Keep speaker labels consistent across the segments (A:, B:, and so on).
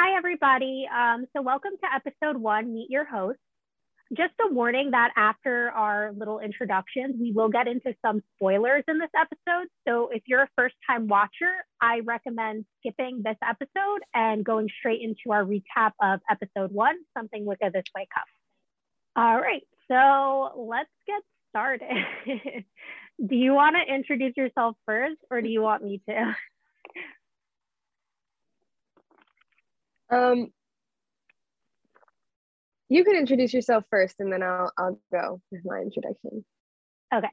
A: Hi, everybody. Um, so, welcome to episode one Meet Your Host. Just a warning that after our little introductions, we will get into some spoilers in this episode. So, if you're a first time watcher, I recommend skipping this episode and going straight into our recap of episode one Something Wicca This Way Comes. All right, so let's get started. do you want to introduce yourself first, or do you want me to?
B: Um, you can introduce yourself first, and then I'll I'll go with my introduction.
A: Okay.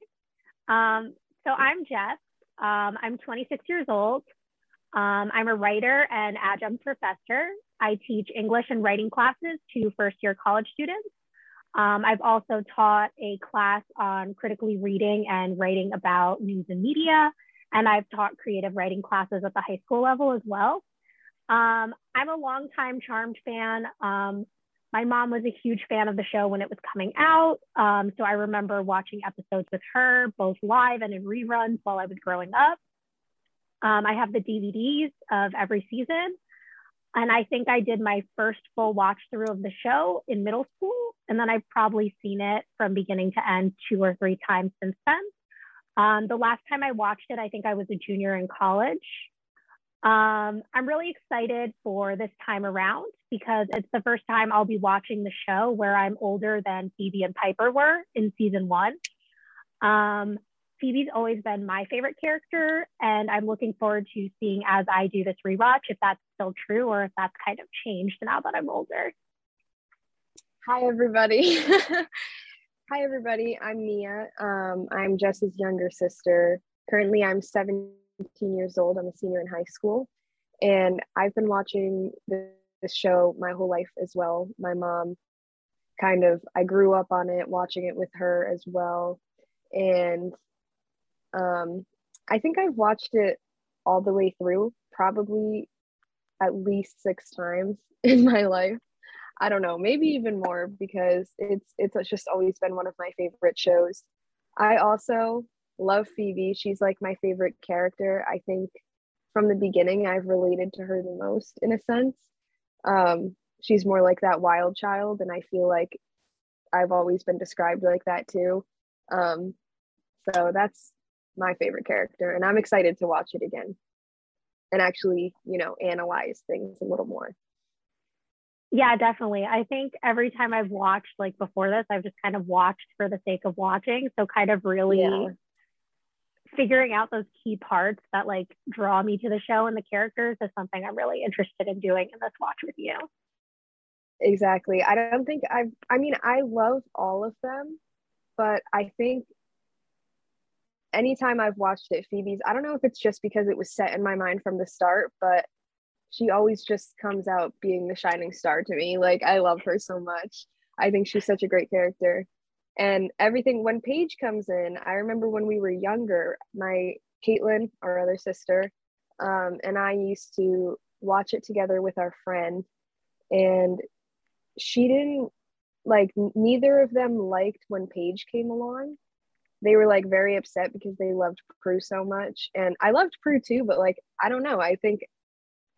A: Um, so I'm Jess. Um, I'm 26 years old. Um, I'm a writer and adjunct professor. I teach English and writing classes to first year college students. Um, I've also taught a class on critically reading and writing about news and media, and I've taught creative writing classes at the high school level as well. Um, I'm a longtime Charmed fan. Um, my mom was a huge fan of the show when it was coming out. Um, so I remember watching episodes with her, both live and in reruns while I was growing up. Um, I have the DVDs of every season. And I think I did my first full watch through of the show in middle school. And then I've probably seen it from beginning to end two or three times since then. Um, the last time I watched it, I think I was a junior in college. Um, I'm really excited for this time around because it's the first time I'll be watching the show where I'm older than Phoebe and Piper were in season one. Um, Phoebe's always been my favorite character, and I'm looking forward to seeing as I do this rewatch if that's still true or if that's kind of changed now that I'm older.
B: Hi, everybody. Hi, everybody. I'm Mia. Um, I'm Jess's younger sister. Currently, I'm seven 17 years old. I'm a senior in high school. And I've been watching this show my whole life as well. My mom kind of, I grew up on it, watching it with her as well. And um, I think I've watched it all the way through, probably at least six times in my life. I don't know, maybe even more because it's it's just always been one of my favorite shows. I also love Phoebe. She's like my favorite character. I think from the beginning, I've related to her the most in a sense. Um, she's more like that wild child, and I feel like I've always been described like that too. Um, so that's my favorite character, and I'm excited to watch it again and actually, you know, analyze things a little more.
A: Yeah, definitely. I think every time I've watched, like before this, I've just kind of watched for the sake of watching. So, kind of really yeah figuring out those key parts that like draw me to the show and the characters is something I'm really interested in doing in this watch with you.
B: Exactly. I don't think I've, I mean, I love all of them, but I think anytime I've watched it, Phoebe's, I don't know if it's just because it was set in my mind from the start, but she always just comes out being the shining star to me. Like, I love her so much. I think she's such a great character and everything when paige comes in i remember when we were younger my caitlin our other sister um, and i used to watch it together with our friend. And she didn't like neither of them liked when paige came along. They were like very upset because they loved prue so much. And i loved prue too but like i don't know. I think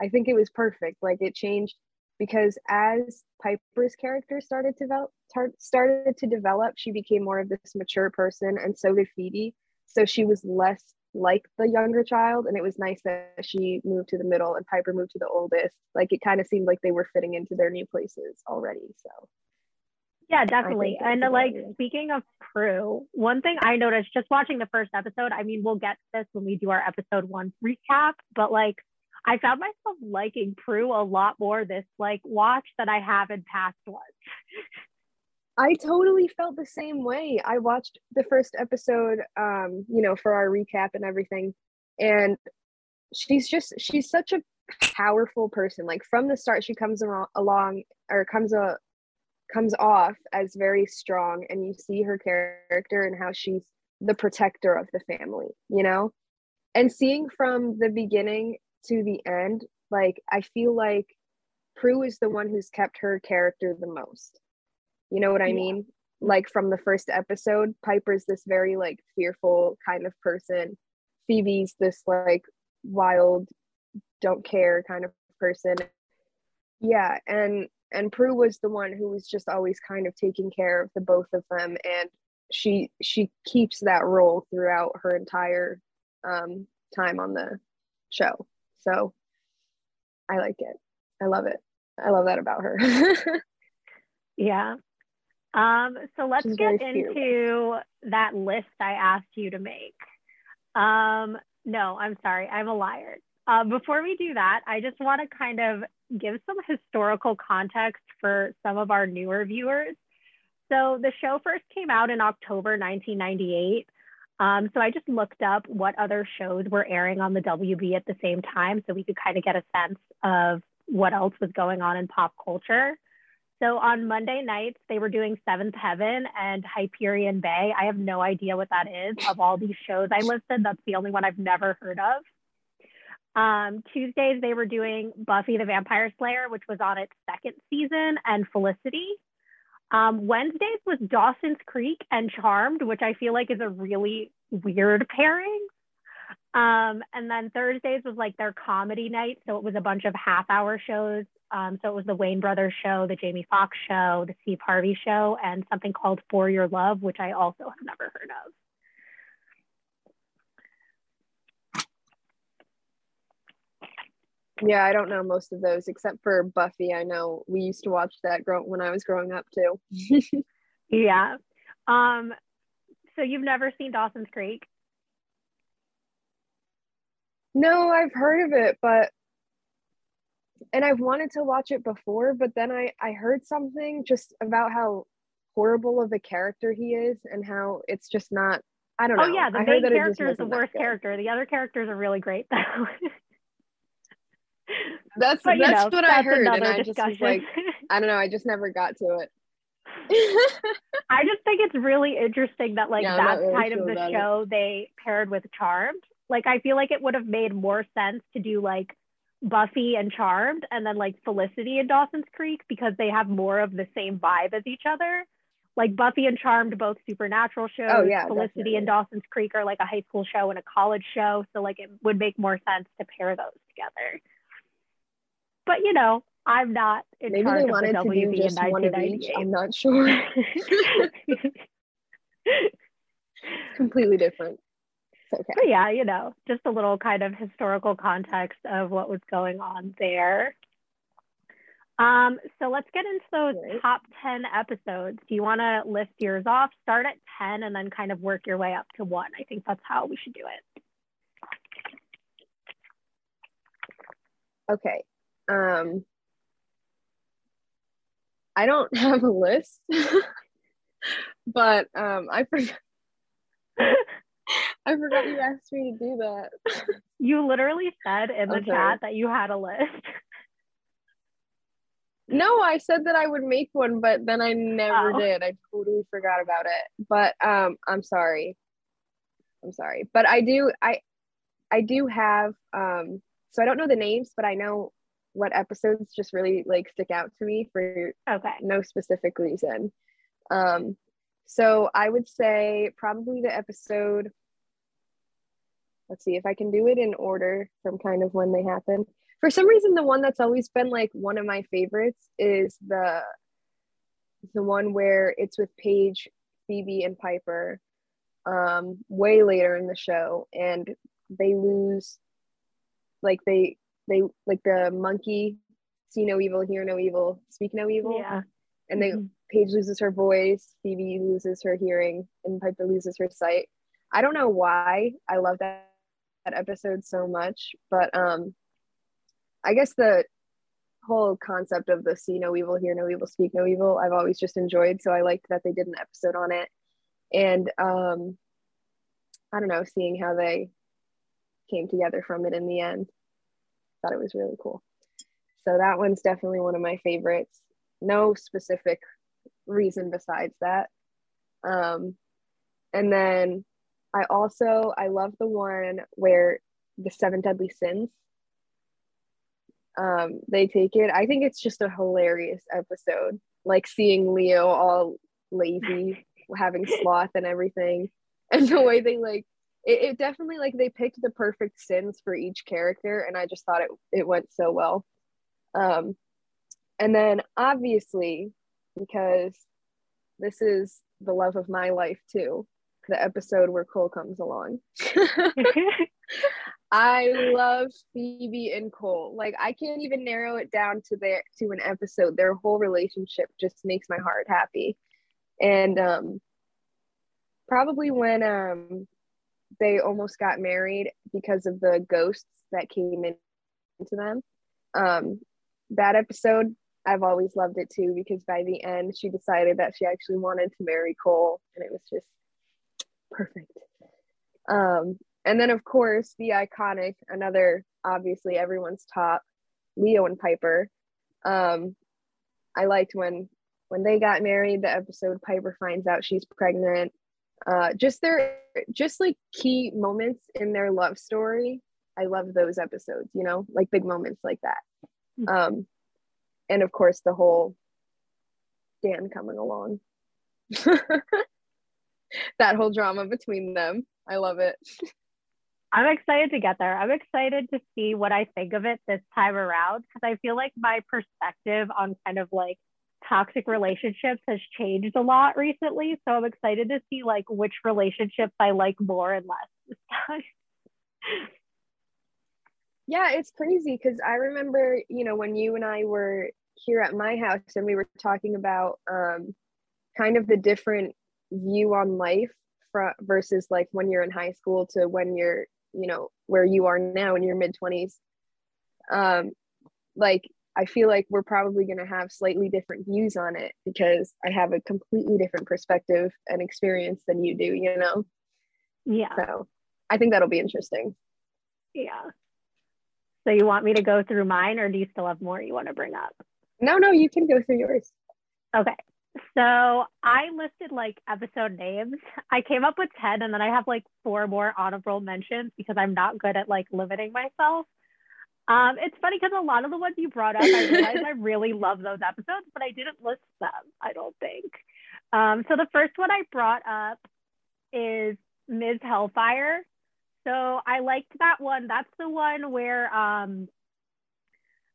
B: i think it was perfect. Like it changed because as Piper's character started to develop, started to develop, she became more of this mature person, and so did Phoebe. So she was less like the younger child, and it was nice that she moved to the middle and Piper moved to the oldest. Like it kind of seemed like they were fitting into their new places already. So.
A: Yeah, definitely. And like speaking of Prue, one thing I noticed just watching the first episode, I mean, we'll get to this when we do our episode one recap, but like I found myself liking Prue a lot more this like watch than I have in past ones.
B: I totally felt the same way. I watched the first episode, um, you know, for our recap and everything. And she's just, she's such a powerful person. Like from the start, she comes along or comes a, comes off as very strong. And you see her character and how she's the protector of the family, you know? And seeing from the beginning to the end, like I feel like Prue is the one who's kept her character the most. You know what I yeah. mean? Like from the first episode, Piper's this very like fearful kind of person. Phoebe's this like wild, don't care kind of person. Yeah, and and Prue was the one who was just always kind of taking care of the both of them and she she keeps that role throughout her entire um time on the show. So I like it. I love it. I love that about her.
A: yeah. Um, so let's She's get into that list I asked you to make. Um, no, I'm sorry, I'm a liar. Uh, before we do that, I just want to kind of give some historical context for some of our newer viewers. So the show first came out in October 1998. Um, so I just looked up what other shows were airing on the WB at the same time so we could kind of get a sense of what else was going on in pop culture. So on Monday nights, they were doing Seventh Heaven and Hyperion Bay. I have no idea what that is. Of all these shows I listed, that's the only one I've never heard of. Um, Tuesdays, they were doing Buffy the Vampire Slayer, which was on its second season, and Felicity. Um, Wednesdays was Dawson's Creek and Charmed, which I feel like is a really weird pairing. Um, and then Thursdays was like their comedy night. So it was a bunch of half hour shows. Um, so it was the Wayans Brothers show, the Jamie Foxx show, the Steve Harvey show, and something called For Your Love, which I also have never heard of.
B: Yeah, I don't know most of those except for Buffy. I know we used to watch that grow- when I was growing up too.
A: yeah. Um, so you've never seen Dawson's Creek?
B: No, I've heard of it, but and I've wanted to watch it before, but then I I heard something just about how horrible of a character he is and how it's just not I don't oh,
A: know. Oh yeah, the
B: I
A: main character is the worst character. The other characters are really great though.
B: that's but, that's know, what that's I heard, and I discussion. just was like, I don't know. I just never got to it.
A: I just think it's really interesting that like yeah, that's really kind of the show it. they paired with Charmed. Like I feel like it would have made more sense to do like Buffy and Charmed and then like Felicity and Dawson's Creek because they have more of the same vibe as each other. Like Buffy and Charmed, both supernatural shows.
B: Oh, yeah,
A: Felicity
B: definitely.
A: and Dawson's Creek are like a high school show and a college show. So like it would make more sense to pair those together. But you know, I'm not in Maybe charge they wanted of the WB to do just one of each.
B: I'm not sure. Completely different. Okay.
A: But yeah, you know, just a little kind of historical context of what was going on there. Um, so let's get into those right. top 10 episodes. Do you want to list yours off? Start at 10 and then kind of work your way up to one. I think that's how we should do it.
B: Okay. Um, I don't have a list, but um, I forgot. I forgot you asked me to do that.
A: You literally said in the okay. chat that you had a list.
B: No, I said that I would make one, but then I never oh. did. I totally forgot about it. But um, I'm sorry. I'm sorry. But I do I I do have um so I don't know the names, but I know what episodes just really like stick out to me for
A: okay.
B: no specific reason. Um, so I would say probably the episode. Let's see if I can do it in order from kind of when they happen. For some reason, the one that's always been like one of my favorites is the the one where it's with Paige, Phoebe, and Piper. Um, way later in the show, and they lose. Like they they like the monkey see no evil hear no evil speak no evil
A: yeah
B: and they mm-hmm. paige loses her voice phoebe loses her hearing and piper loses her sight i don't know why i love that, that episode so much but um i guess the whole concept of the see no evil hear no evil speak no evil i've always just enjoyed so i liked that they did an episode on it and um i don't know seeing how they came together from it in the end thought it was really cool. So that one's definitely one of my favorites. No specific reason besides that. Um, and then I also I love the one where the seven deadly sins. Um, they take it. I think it's just a hilarious episode. Like seeing Leo all lazy, having sloth and everything, and the way they like it, it definitely like they picked the perfect sins for each character and i just thought it, it went so well um and then obviously, because this is the love of my life too, the episode where Cole comes along. I love Phoebe and Cole. Like I can't even narrow it down to their to an episode. Their whole relationship just makes my heart happy. And um probably when um they almost got married because of the ghosts that came in into them. Um that episode I've always loved it too because by the end she decided that she actually wanted to marry Cole and it was just perfect. Um and then, of course, the iconic, another obviously everyone's top, Leo and Piper. Um, I liked when when they got married. The episode Piper finds out she's pregnant. Uh, just their just like key moments in their love story. I love those episodes. You know, like big moments like that. Mm-hmm. Um, and of course, the whole Dan coming along. that whole drama between them. I love it.
A: I'm excited to get there. I'm excited to see what I think of it this time around because I feel like my perspective on kind of like toxic relationships has changed a lot recently. So I'm excited to see like which relationships I like more and less this time.
B: Yeah, it's crazy because I remember, you know, when you and I were here at my house and we were talking about um, kind of the different view on life from versus like when you're in high school to when you're you know where you are now in your mid 20s um like i feel like we're probably going to have slightly different views on it because i have a completely different perspective and experience than you do you know?
A: Yeah.
B: So i think that'll be interesting.
A: Yeah. So you want me to go through mine or do you still have more you want to bring up?
B: No no you can go through yours.
A: Okay so I listed like episode names. I came up with 10 and then I have like four more honorable mentions because I'm not good at like limiting myself. Um, it's funny because a lot of the ones you brought up, I realized I really love those episodes, but I didn't list them, I don't think. Um, so the first one I brought up is Ms. Hellfire. So I liked that one. That's the one where um,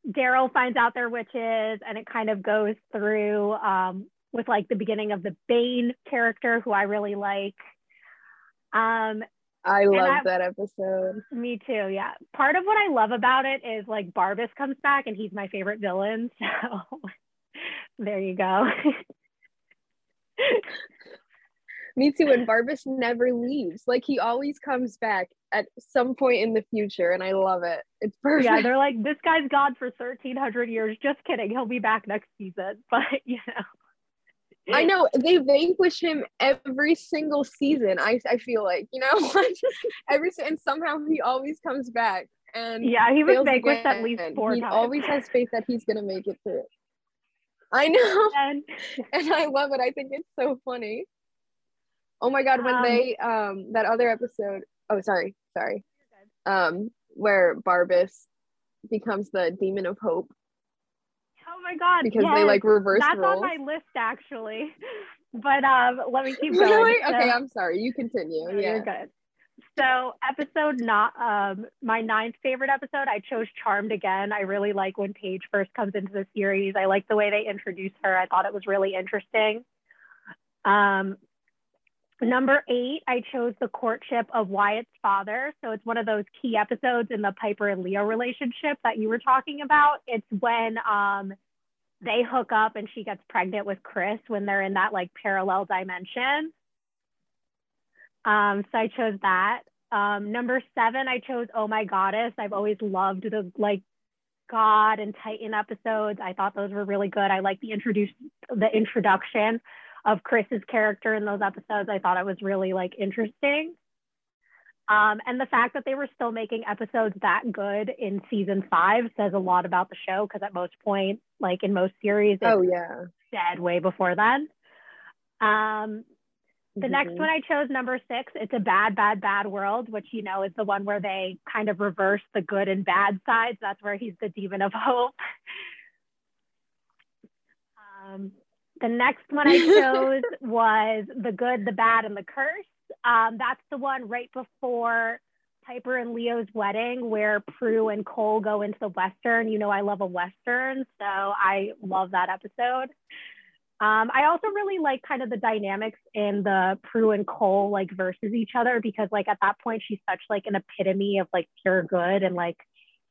A: Daryl finds out they're witches and it kind of goes through um, with like the beginning of the Bane character, who I really like. Um,
B: I love that episode.
A: Me too. Yeah. Part of what I love about it is like Barbas comes back and he's my favorite villain. So there you go.
B: Me too. And Barbas never leaves. Like he always comes back at some point in the future, and I love it. It's perfect.
A: Yeah, they're like, this guy's gone for 1300 years. Just kidding. He'll be back next season. But you know.
B: I know they vanquish him every single season. I I feel like you know every and somehow he always comes back and
A: yeah he was vanquished again. at least four
B: he
A: times.
B: always has faith that he's gonna make it through. I know, and, and I love it. I think it's so funny. Oh my god, when um, they um that other episode. Oh, sorry, sorry. Um, where Barbas becomes the demon of hope
A: my god!
B: Because yes. they like reverse
A: That's
B: roles.
A: on my list actually. But um, let me keep
B: going. Really? So, okay, I'm sorry. You continue. No, yeah,
A: you're good. So episode not um my ninth favorite episode. I chose Charmed again. I really like when Paige first comes into the series. I like the way they introduce her. I thought it was really interesting. Um, Number eight, I chose the courtship of Wyatt's father. So it's one of those key episodes in the Piper and Leo relationship that you were talking about. It's when um, they hook up and she gets pregnant with Chris when they're in that like parallel dimension. Um, so I chose that. Um, number seven, I chose Oh My Goddess. I've always loved the like God and Titan episodes. I thought those were really good. I like the introduce the introduction of Chris's character in those episodes. I thought it was really like interesting. Um, and the fact that they were still making episodes that good in season five says a lot about the show because at most point, like in most series,
B: oh yeah,
A: dead way before then. Um, the mm-hmm. next one I chose, number six, it's a bad, bad, bad world, which you know is the one where they kind of reverse the good and bad sides. That's where he's the demon of hope. um, the next one I chose was The Good, the Bad, and the Curse. Um, that's the one right before Piper and Leo's wedding, where Prue and Cole go into the Western. You know, I love a Western, so I love that episode. Um, I also really like kind of the dynamics in the Prue and Cole like versus each other because like at that point she's such like an epitome of like pure good and like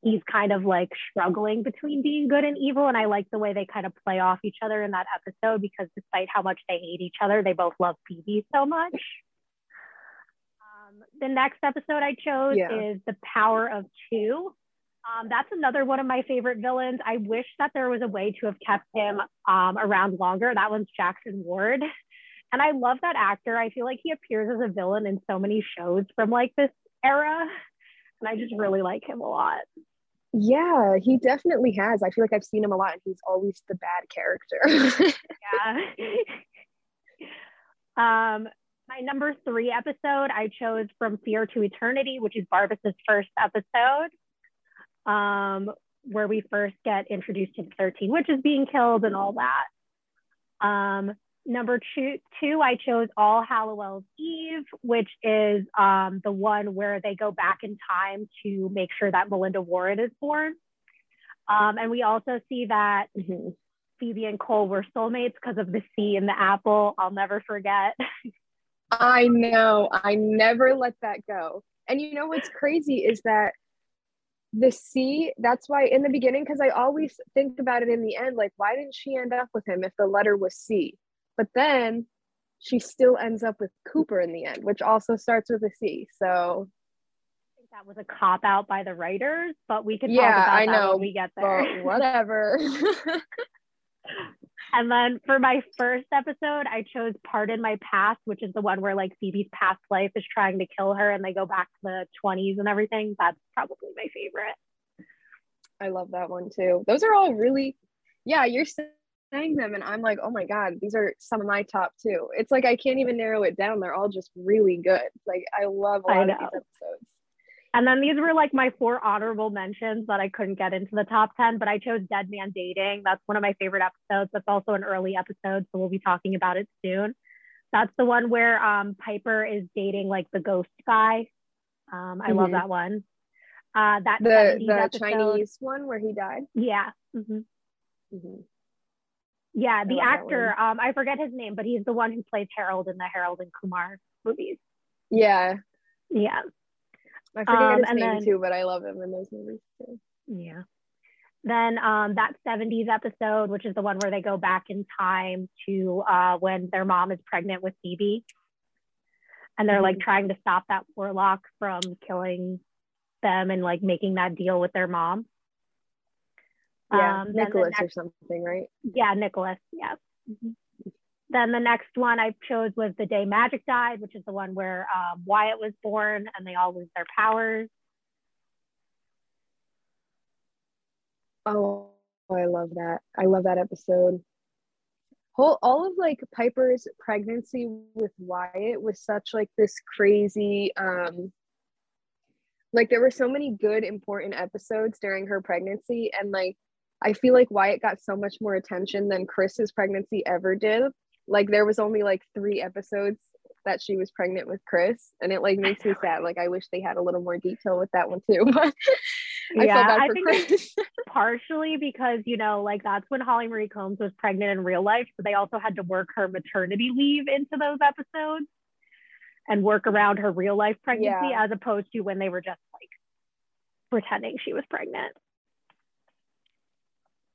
A: he's kind of like struggling between being good and evil and I like the way they kind of play off each other in that episode because despite how much they hate each other they both love Phoebe so much. The next episode I chose yeah. is The Power of Two. Um, that's another one of my favorite villains. I wish that there was a way to have kept him um, around longer. That one's Jackson Ward. And I love that actor. I feel like he appears as a villain in so many shows from like this era. And I just really like him a lot.
B: Yeah, he definitely has. I feel like I've seen him a lot and he's always the bad character.
A: yeah. um, my number three episode I chose from Fear to Eternity, which is Barbas's first episode um, where we first get introduced to the 13 witches being killed and all that. Um, number two, two, I chose All Halliwell's Eve, which is um, the one where they go back in time to make sure that Melinda Warren is born. Um, and we also see that mm-hmm. Phoebe and Cole were soulmates because of the C in the apple. I'll never forget.
B: I know. I never let that go. And you know what's crazy is that the C, that's why in the beginning, because I always think about it in the end, like, why didn't she end up with him if the letter was C? But then she still ends up with Cooper in the end, which also starts with a C. So I think
A: that was a cop out by the writers, but we can yeah, I know. we get there.
B: whatever.
A: and then for my first episode, I chose Pardon My Past, which is the one where like Phoebe's past life is trying to kill her and they go back to the 20s and everything. That's probably my favorite.
B: I love that one too. Those are all really, yeah, you're saying them and I'm like, oh my God, these are some of my top two. It's like I can't even narrow it down. They're all just really good. Like I love a lot of these episodes.
A: And then these were like my four honorable mentions that I couldn't get into the top 10, but I chose Dead Man Dating. That's one of my favorite episodes. That's also an early episode, so we'll be talking about it soon. That's the one where um, Piper is dating like the ghost guy. Um, I mm-hmm. love that one. Uh, that
B: the the episode, Chinese one where he died.
A: Yeah. Mm-hmm. Mm-hmm. Yeah, the actor. Um, I forget his name, but he's the one who plays Harold in the Harold and Kumar movies.
B: Yeah.
A: Yeah.
B: I forget um, his name then, too, but I love him in those movies too.
A: Yeah. Then um, that 70s episode, which is the one where they go back in time to uh, when their mom is pregnant with Phoebe. And they're like mm-hmm. trying to stop that warlock from killing them and like making that deal with their mom.
B: Yeah, um, Nicholas next, or something, right?
A: Yeah, Nicholas. Yeah. Mm-hmm. Then the next one I chose was The Day Magic Died, which is the one where um, Wyatt was born and they all lose their powers.
B: Oh, I love that. I love that episode. Whole all of like Piper's pregnancy with Wyatt was such like this crazy um like there were so many good important episodes during her pregnancy and like I feel like Wyatt got so much more attention than Chris's pregnancy ever did like there was only like three episodes that she was pregnant with Chris, and it like makes me sad. Like I wish they had a little more detail with that one too.
A: But I yeah, I think Chris. partially because you know, like that's when Holly Marie Combs was pregnant in real life, so they also had to work her maternity leave into those episodes and work around her real life pregnancy, yeah. as opposed to when they were just like pretending she was pregnant.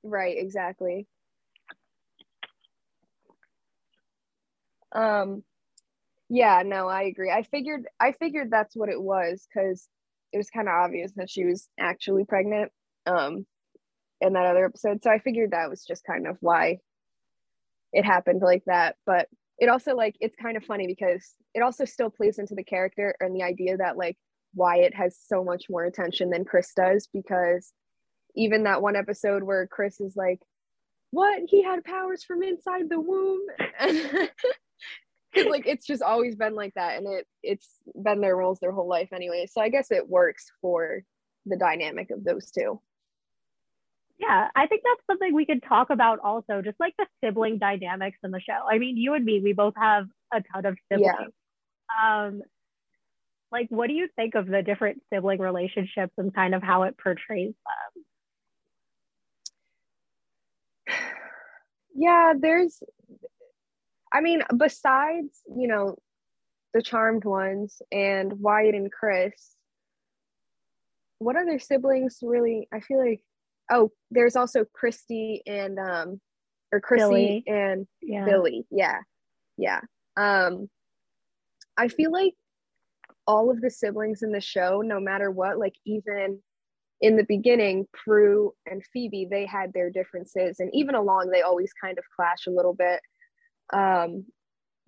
B: Right. Exactly. Um, yeah, no, I agree. I figured I figured that's what it was because it was kind of obvious that she was actually pregnant um in that other episode. So I figured that was just kind of why it happened like that. But it also like it's kind of funny because it also still plays into the character and the idea that like Wyatt has so much more attention than Chris does because even that one episode where Chris is like, What? He had powers from inside the womb. because like it's just always been like that and it it's been their roles their whole life anyway so i guess it works for the dynamic of those two.
A: Yeah i think that's something we could talk about also just like the sibling dynamics in the show. I mean you and me we both have a ton of siblings. Yeah. um like what do you think of the different sibling relationships and kind of how it portrays
B: them? Yeah there's i mean besides you know the charmed ones and wyatt and chris what other siblings really i feel like oh there's also christy and um or chrissy billie. and yeah. billie yeah yeah um i feel like all of the siblings in the show, no matter what, like even in the beginning, Prue and Phoebe, they had their differences, and even along, they always kind of clash a little bit. Um,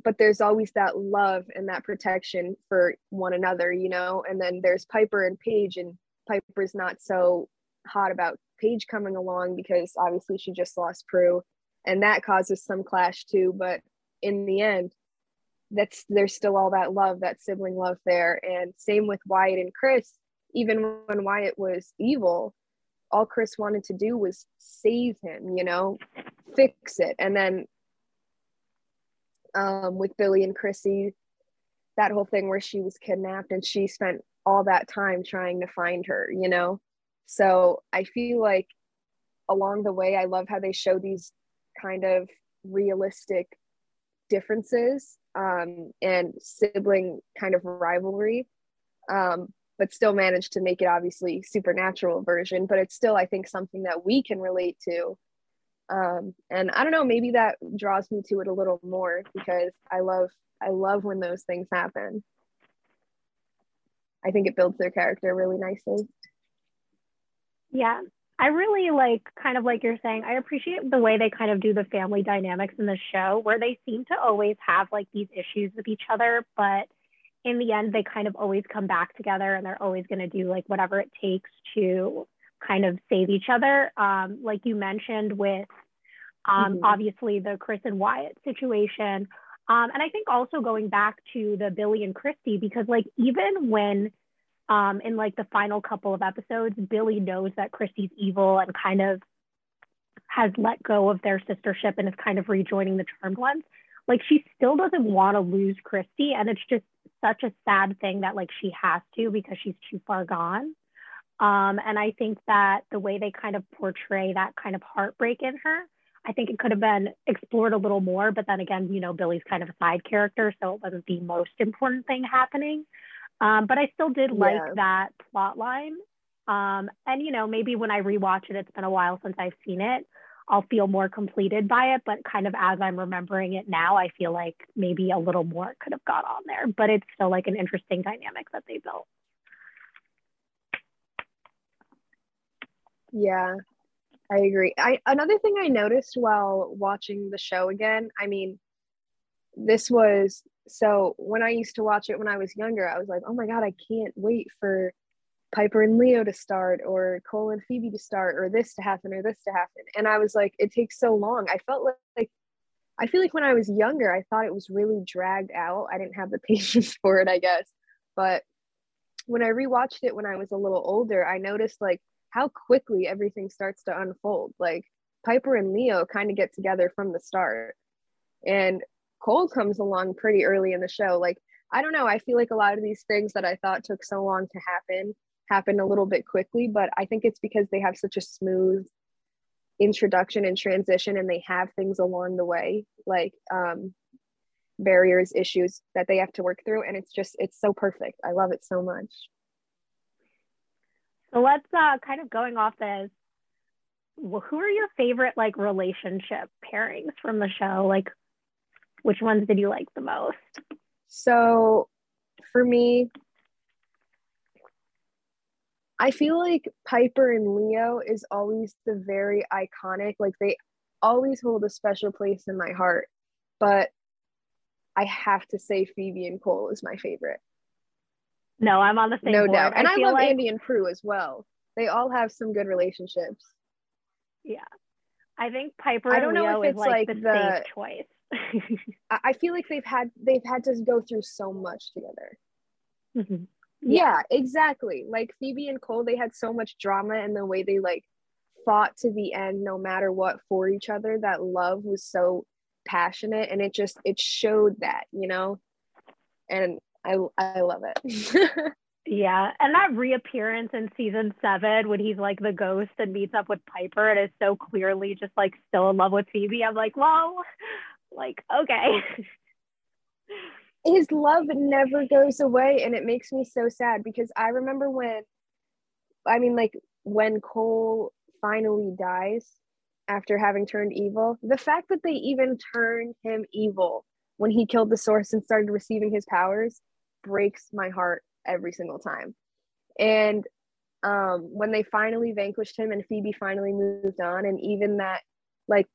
B: but there's always that love and that protection for one another, you know. And then there's Piper and Paige, and Piper's not so hot about Paige coming along because obviously she just lost Prue, and that causes some clash too. But in the end, that's there's still all that love, that sibling love there. And same with Wyatt and Chris. Even when Wyatt was evil, all Chris wanted to do was save him, you know, fix it. And then um, with Billie and Chrissy, that whole thing where she was kidnapped and she spent all that time trying to find her, you know? So I feel like along the way, I love how they show these kind of realistic differences um, and sibling kind of rivalry, um, but still managed to make it obviously supernatural version. But it's still, I think, something that we can relate to. Um, and I don't know, maybe that draws me to it a little more because I love, I love when those things happen. I think it builds their character really nicely.
A: Yeah, I really like kind of like you're saying, I appreciate the way they kind of do the family dynamics in the show where they seem to always have like these issues with each other, but in the end they kind of always come back together and they're always going to do like whatever it takes to kind of save each other. Um, like you mentioned with um, mm-hmm. obviously the Chris and Wyatt situation. Um, and I think also going back to the Billie and Christy, because like even when um, in like the final couple of episodes, Billie knows that Christy's evil and kind of has let go of their sistership and is kind of rejoining the Charmed Ones. Like she still doesn't want to lose Christy, and it's just such a sad thing that like she has to because she's too far gone. Um, and I think that the way they kind of portray that kind of heartbreak in her, I think it could have been explored a little more. But then again, you know, Billie's kind of a side character, so it wasn't the most important thing happening. Um, but I still did like yeah. that plot line. Um, and you know, maybe when I rewatch it, it's been a while since I've seen it. I'll feel more completed by it, but kind of as I'm remembering it now, I feel like maybe a little more could have got on there. But it's still like an interesting dynamic that they built.
B: Yeah, I agree. I another thing I noticed while watching the show again, I mean, this was so when I used to watch it when I was younger, I was like, oh my God, I can't wait for Piper and Leo to start, or Cole and Phoebe to start, or this to happen, or this to happen. And I was like, it takes so long. I felt like, like I feel like when I was younger, I thought it was really dragged out. I didn't have the patience for it, I guess. But when I rewatched it when I was a little older, I noticed like how quickly everything starts to unfold. Like Piper and Leo kind of get together from the start. And Cole comes along pretty early in the show. Like, I don't know. I feel like a lot of these things that I thought took so long to happen happen a little bit quickly, but I think it's because they have such a smooth introduction and transition and they have things along the way, like um, barriers, issues that they have to work through. And it's just, it's so perfect. I love it so much.
A: So let's uh, kind of going off this. Who are your favorite like relationship pairings from the show? Like, which ones did you like the most?
B: So for me, I feel like Piper and Leo is always the very iconic, like they always hold a special place in my heart. But I have to say Phoebe and Cole is my favorite.
A: No, I'm on the same. No board. doubt.
B: And I, I love like... Andy and Prue as well. They all have some good relationships.
A: Yeah. I think Piper I don't know if it's like, like the, the choice.
B: I feel like they've had they've had to go through so much together. Mm-hmm. Yeah. yeah, exactly. Like Phoebe and Cole, they had so much drama and the way they like fought to the end, no matter what, for each other. That love was so passionate, and it just it showed that, you know. And I I love it.
A: yeah, and that reappearance in season seven when he's like the ghost and meets up with Piper and is so clearly just like still in love with Phoebe. I'm like, whoa, like okay.
B: His love never goes away, and it makes me so sad because I remember when, I mean, like when Cole finally dies after having turned evil, the fact that they even turned him evil when he killed the source and started receiving his powers breaks my heart every single time. And um, when they finally vanquished him and Phoebe finally moved on, and even that, like,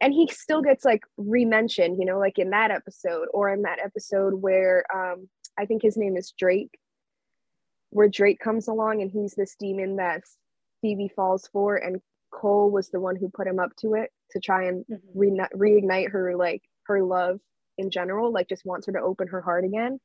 B: and he still gets like re-mentioned, you know, like in that episode or in that episode where um, I think his name is Drake, where Drake comes along and he's this demon that Phoebe falls for, and Cole was the one who put him up to it to try and mm-hmm. re- reignite her like her love in general, like just wants her to open her heart again.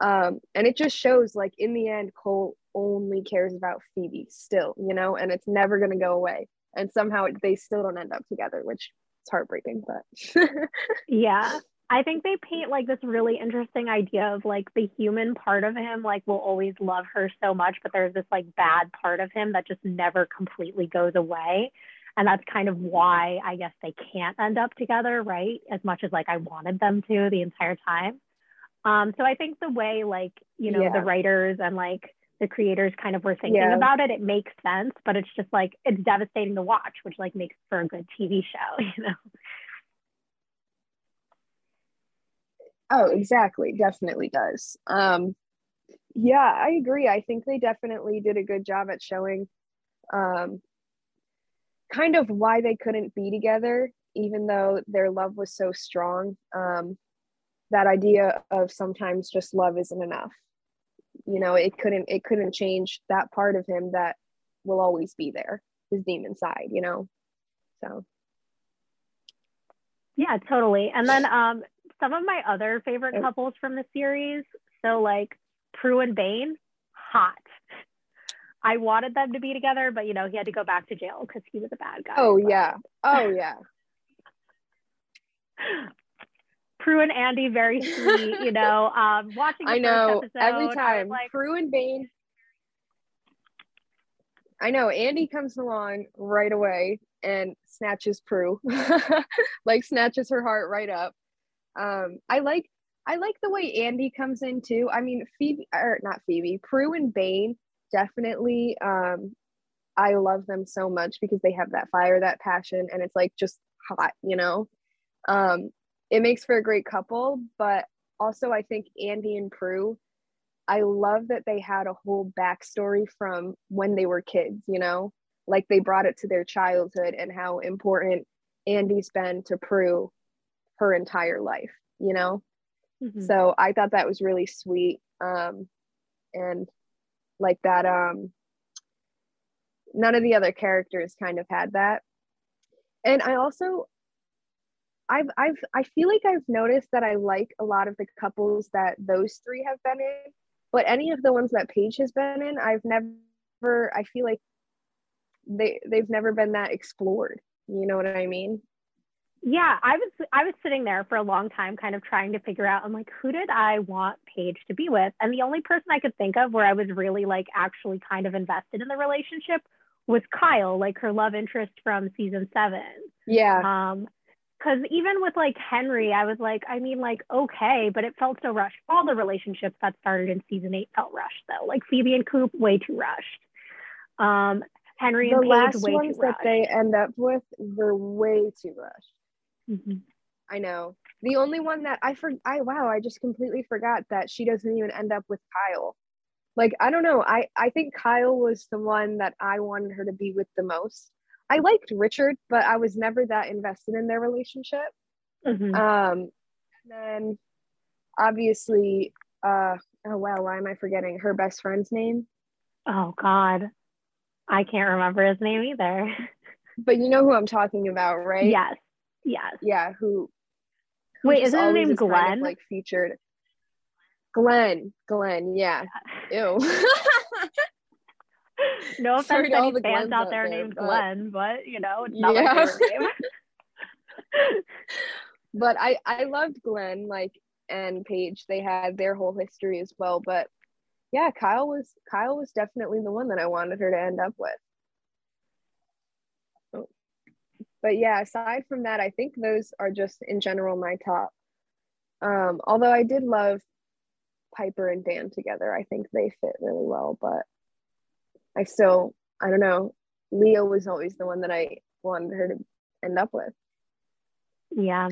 B: Um, and it just shows like in the end, Cole only cares about Phoebe still, you know, and it's never gonna go away. And somehow they still don't end up together, which is heartbreaking, but
A: yeah. I think they paint like this really interesting idea of like the human part of him, like will always love her so much, but there's this like bad part of him that just never completely goes away and that's kind of why I guess they can't end up together, right? As much as like I wanted them to the entire time. Um, so I think the way like you know yeah. the writers and like the creators kind of were thinking yeah. about it, it makes sense, but it's just like it's devastating to watch, which like makes for a good TV show, you know.
B: Oh, exactly. Definitely does. Um, yeah, I agree. I think they definitely did a good job at showing um, kind of why they couldn't be together, even though their love was so strong. Um, that idea of sometimes just love isn't enough. You know, it couldn't it couldn't change that part of him that will always be there, his demon side. You know, so.
A: Yeah, totally. And then um, some of my other favorite couples from the series. So like Prue and Bane, hot. I wanted them to be together, but you know, he had to go back to jail because he was a bad guy.
B: Oh but. yeah. Oh yeah.
A: Prue and Andy, very sweet, you know. Um, watching I know episode,
B: every time like, Prue and Bane. I know Andy comes along right away and snatches Prue, like snatches her heart right up. Um, I like I like the way Andy comes in too. I mean, Phoebe or not Phoebe, Prue and Bane definitely um I love them so much because they have that fire, that passion, and it's like just hot, you know. Um, it makes for a great couple, but also I think Andy and Prue, I love that they had a whole backstory from when they were kids, you know, like they brought it to their childhood and how important Andy's been to Prue her entire life, you know. Mm-hmm. So I thought that was really sweet. Um, and like that um none of the other characters kind of had that. And i also i've i've i feel like i've noticed that i like a lot of the couples that those three have been in but any of the ones that paige has been in i've never i feel like they they've never been that explored. You know what i mean
A: yeah i was i was sitting there for a long time kind of trying to figure out i'm like who did i want paige to be with? And the only person i could think of where i was really like actually kind of invested in the relationship was kyle like her love interest from season seven.
B: Yeah.
A: Um because even with like henry i was like i mean like okay but it felt so rushed. All the relationships that started in season eight felt rushed though. Like phoebe and coop way too rushed. Um henry
B: the
A: and paige
B: last
A: way
B: ones
A: too
B: that they end up with were way too rushed
A: Mm-hmm.
B: I know. The only one that I for I wow, I just completely forgot that she doesn't even end up with Kyle. Like I don't know. I I think Kyle was the one that I wanted her to be with the most. I liked Richard, but I was never that invested in their relationship.
A: Mm-hmm.
B: Um, then obviously, uh, oh wow, why am I forgetting her best friend's name?
A: Oh God, I can't remember his name either.
B: But you know who I'm talking about, right?
A: Yes. Yes.
B: Yeah, who, who
A: Wait, isn't his name Glenn? Kind of,
B: like featured. Glenn. Glenn, yeah. Ew.
A: no offense to any fans out there, there named but... Glenn, but you know, it's not yeah. my favorite name.
B: but I I loved Glenn. Like and Paige, they had their whole history as well. But yeah, Kyle was Kyle was definitely the one that I wanted her to end up with. Oh. But yeah, aside from that, I think those are just in general my top. Um, although I did love Piper and Dan together. I think they fit really well, but I still, I don't know. Leo was always the one that I wanted her to end up with.
A: Yeah.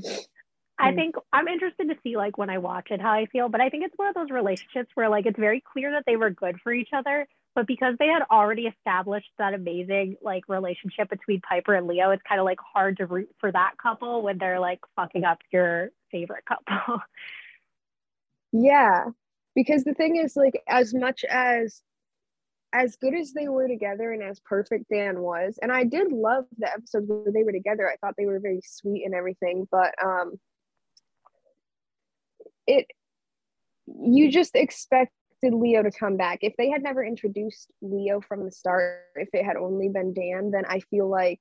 A: I hmm. think I'm interested to see like when I watch it how I feel, but I think it's one of those relationships where like it's very clear that they were good for each other, but because they had already established that amazing like relationship between Piper and Leo, it's kind of like hard to root for that couple when they're like fucking up your favorite couple.
B: yeah, because the thing is like as much as as good as they were together and as perfect Dan was, and I did love the episodes where they were together. I thought they were very sweet and everything, but um it you just expected Leo to come back. If they had never introduced Leo from the start, if it had only been Dan, then I feel like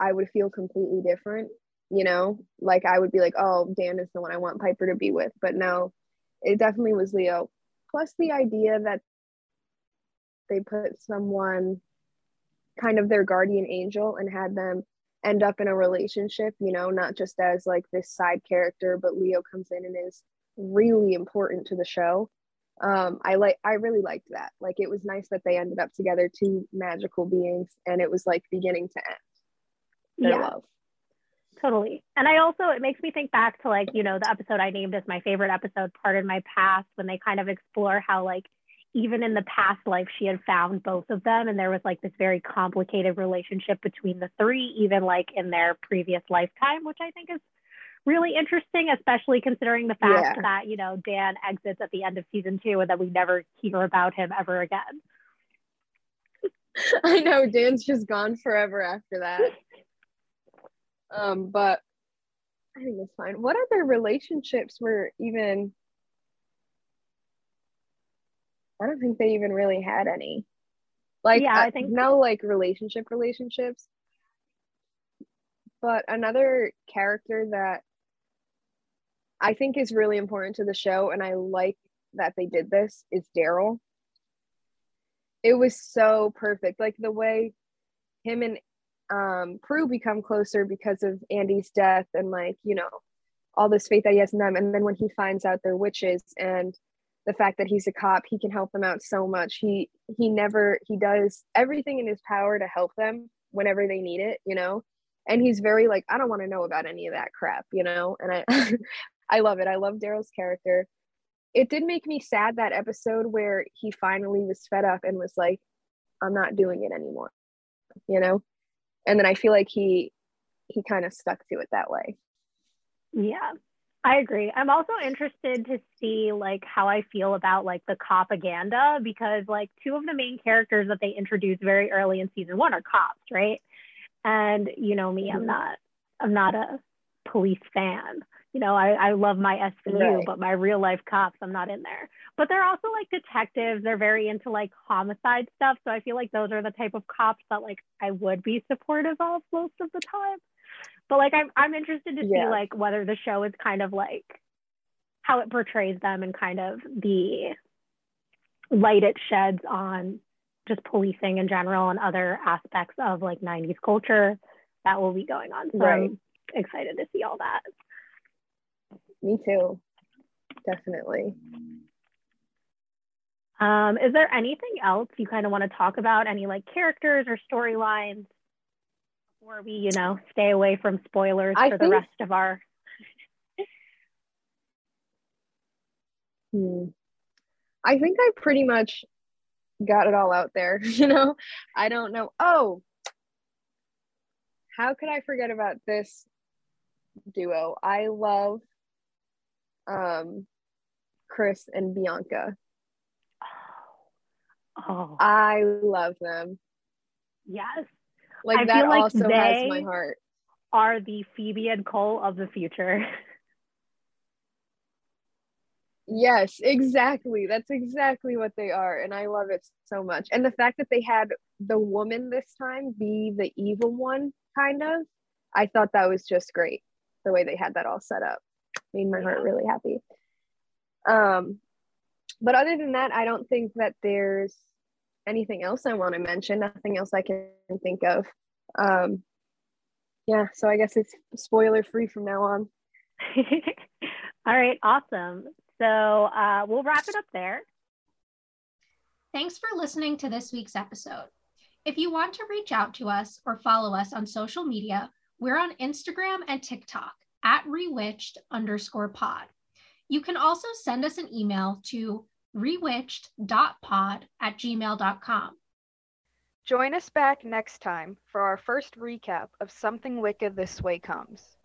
B: I would feel completely different, you know? Like I would be like, "Oh, Dan is the one I want Piper to be with." But no, it definitely was Leo. Plus the idea that they put someone kind of their guardian angel and had them end up in a relationship, you know, not just as like this side character, but Leo comes in and is really important to the show. Um, I like I really liked that. Like it was nice that they ended up together, two magical beings, and it was like beginning to end. Their yeah. love.
A: Totally. And I also, it makes me think back to like, you know, the episode I named as my favorite episode, Pardon My Past, when they kind of explore how like even in the past life she had found both of them and there was like this very complicated relationship between the three even like in their previous lifetime which i think is really interesting especially considering the fact yeah. that you know dan exits at the end of season two and that we never hear about him ever again
B: i know dan's just gone forever after that um but i think it's fine what other relationships were even I don't think they even really had any. Like, yeah, I think no like relationship relationships. But another character that I think is really important to the show, and I like that they did this, is Daryl. It was so perfect. Like the way him and um, Prue become closer because of Andy's death and like, you know, all this faith that he has in them. And then when he finds out they're witches and the fact that he's a cop he can help them out so much he he never he does everything in his power to help them whenever they need it you know and he's very like i don't want to know about any of that crap you know and i i love it i love daryl's character it did make me sad that episode where he finally was fed up and was like i'm not doing it anymore you know and then i feel like he he kind of stuck to it that way
A: yeah I agree. I'm also interested to see like how I feel about like the propaganda because like two of the main characters that they introduced very early in season one are cops, right? And you know me, I'm mm-hmm. not I'm not a police fan. You know, I, I love my SVU, right. but my real life cops, I'm not in there. But they're also like detectives. They're very into like homicide stuff. So I feel like those are the type of cops that like I would be supportive of most of the time but like I'm I'm interested to yeah. see like whether the show is kind of like how it portrays them and kind of the light it sheds on just policing in general and other aspects of like 90s culture that will be going on. So right. I'm excited to see all that.
B: Me too. Definitely.
A: Um, is there anything else you kind of want to talk about? Any like characters or storylines before we, you know, stay away from spoilers I for think, the rest of our.
B: hmm. I think I pretty much got it all out there. You know, I don't know. Oh, how could I forget about this duo? I love um Chris and Bianca. Oh. I love them.
A: Yes.
B: Like I that feel like also has my heart.
A: Are the Phoebe and Cole of the future.
B: Yes, exactly. That's exactly what they are. And I love it so much. And the fact that they had the woman this time be the evil one, kind of, I thought that was just great the way they had that all set up. Made my heart really happy. Um, but other than that, I don't think that there's anything else I want to mention. Nothing else I can think of. Um, yeah, so I guess it's spoiler free from now on.
A: All right, awesome. So uh, we'll wrap it up there.
C: Thanks for listening to this week's episode. If you want to reach out to us or follow us on social media, we're on Instagram and TikTok at rewitched underscore pod. You can also send us an email to rewitched.pod at gmail.com.
D: Join us back next time for our first recap of Something Wicca This Way Comes.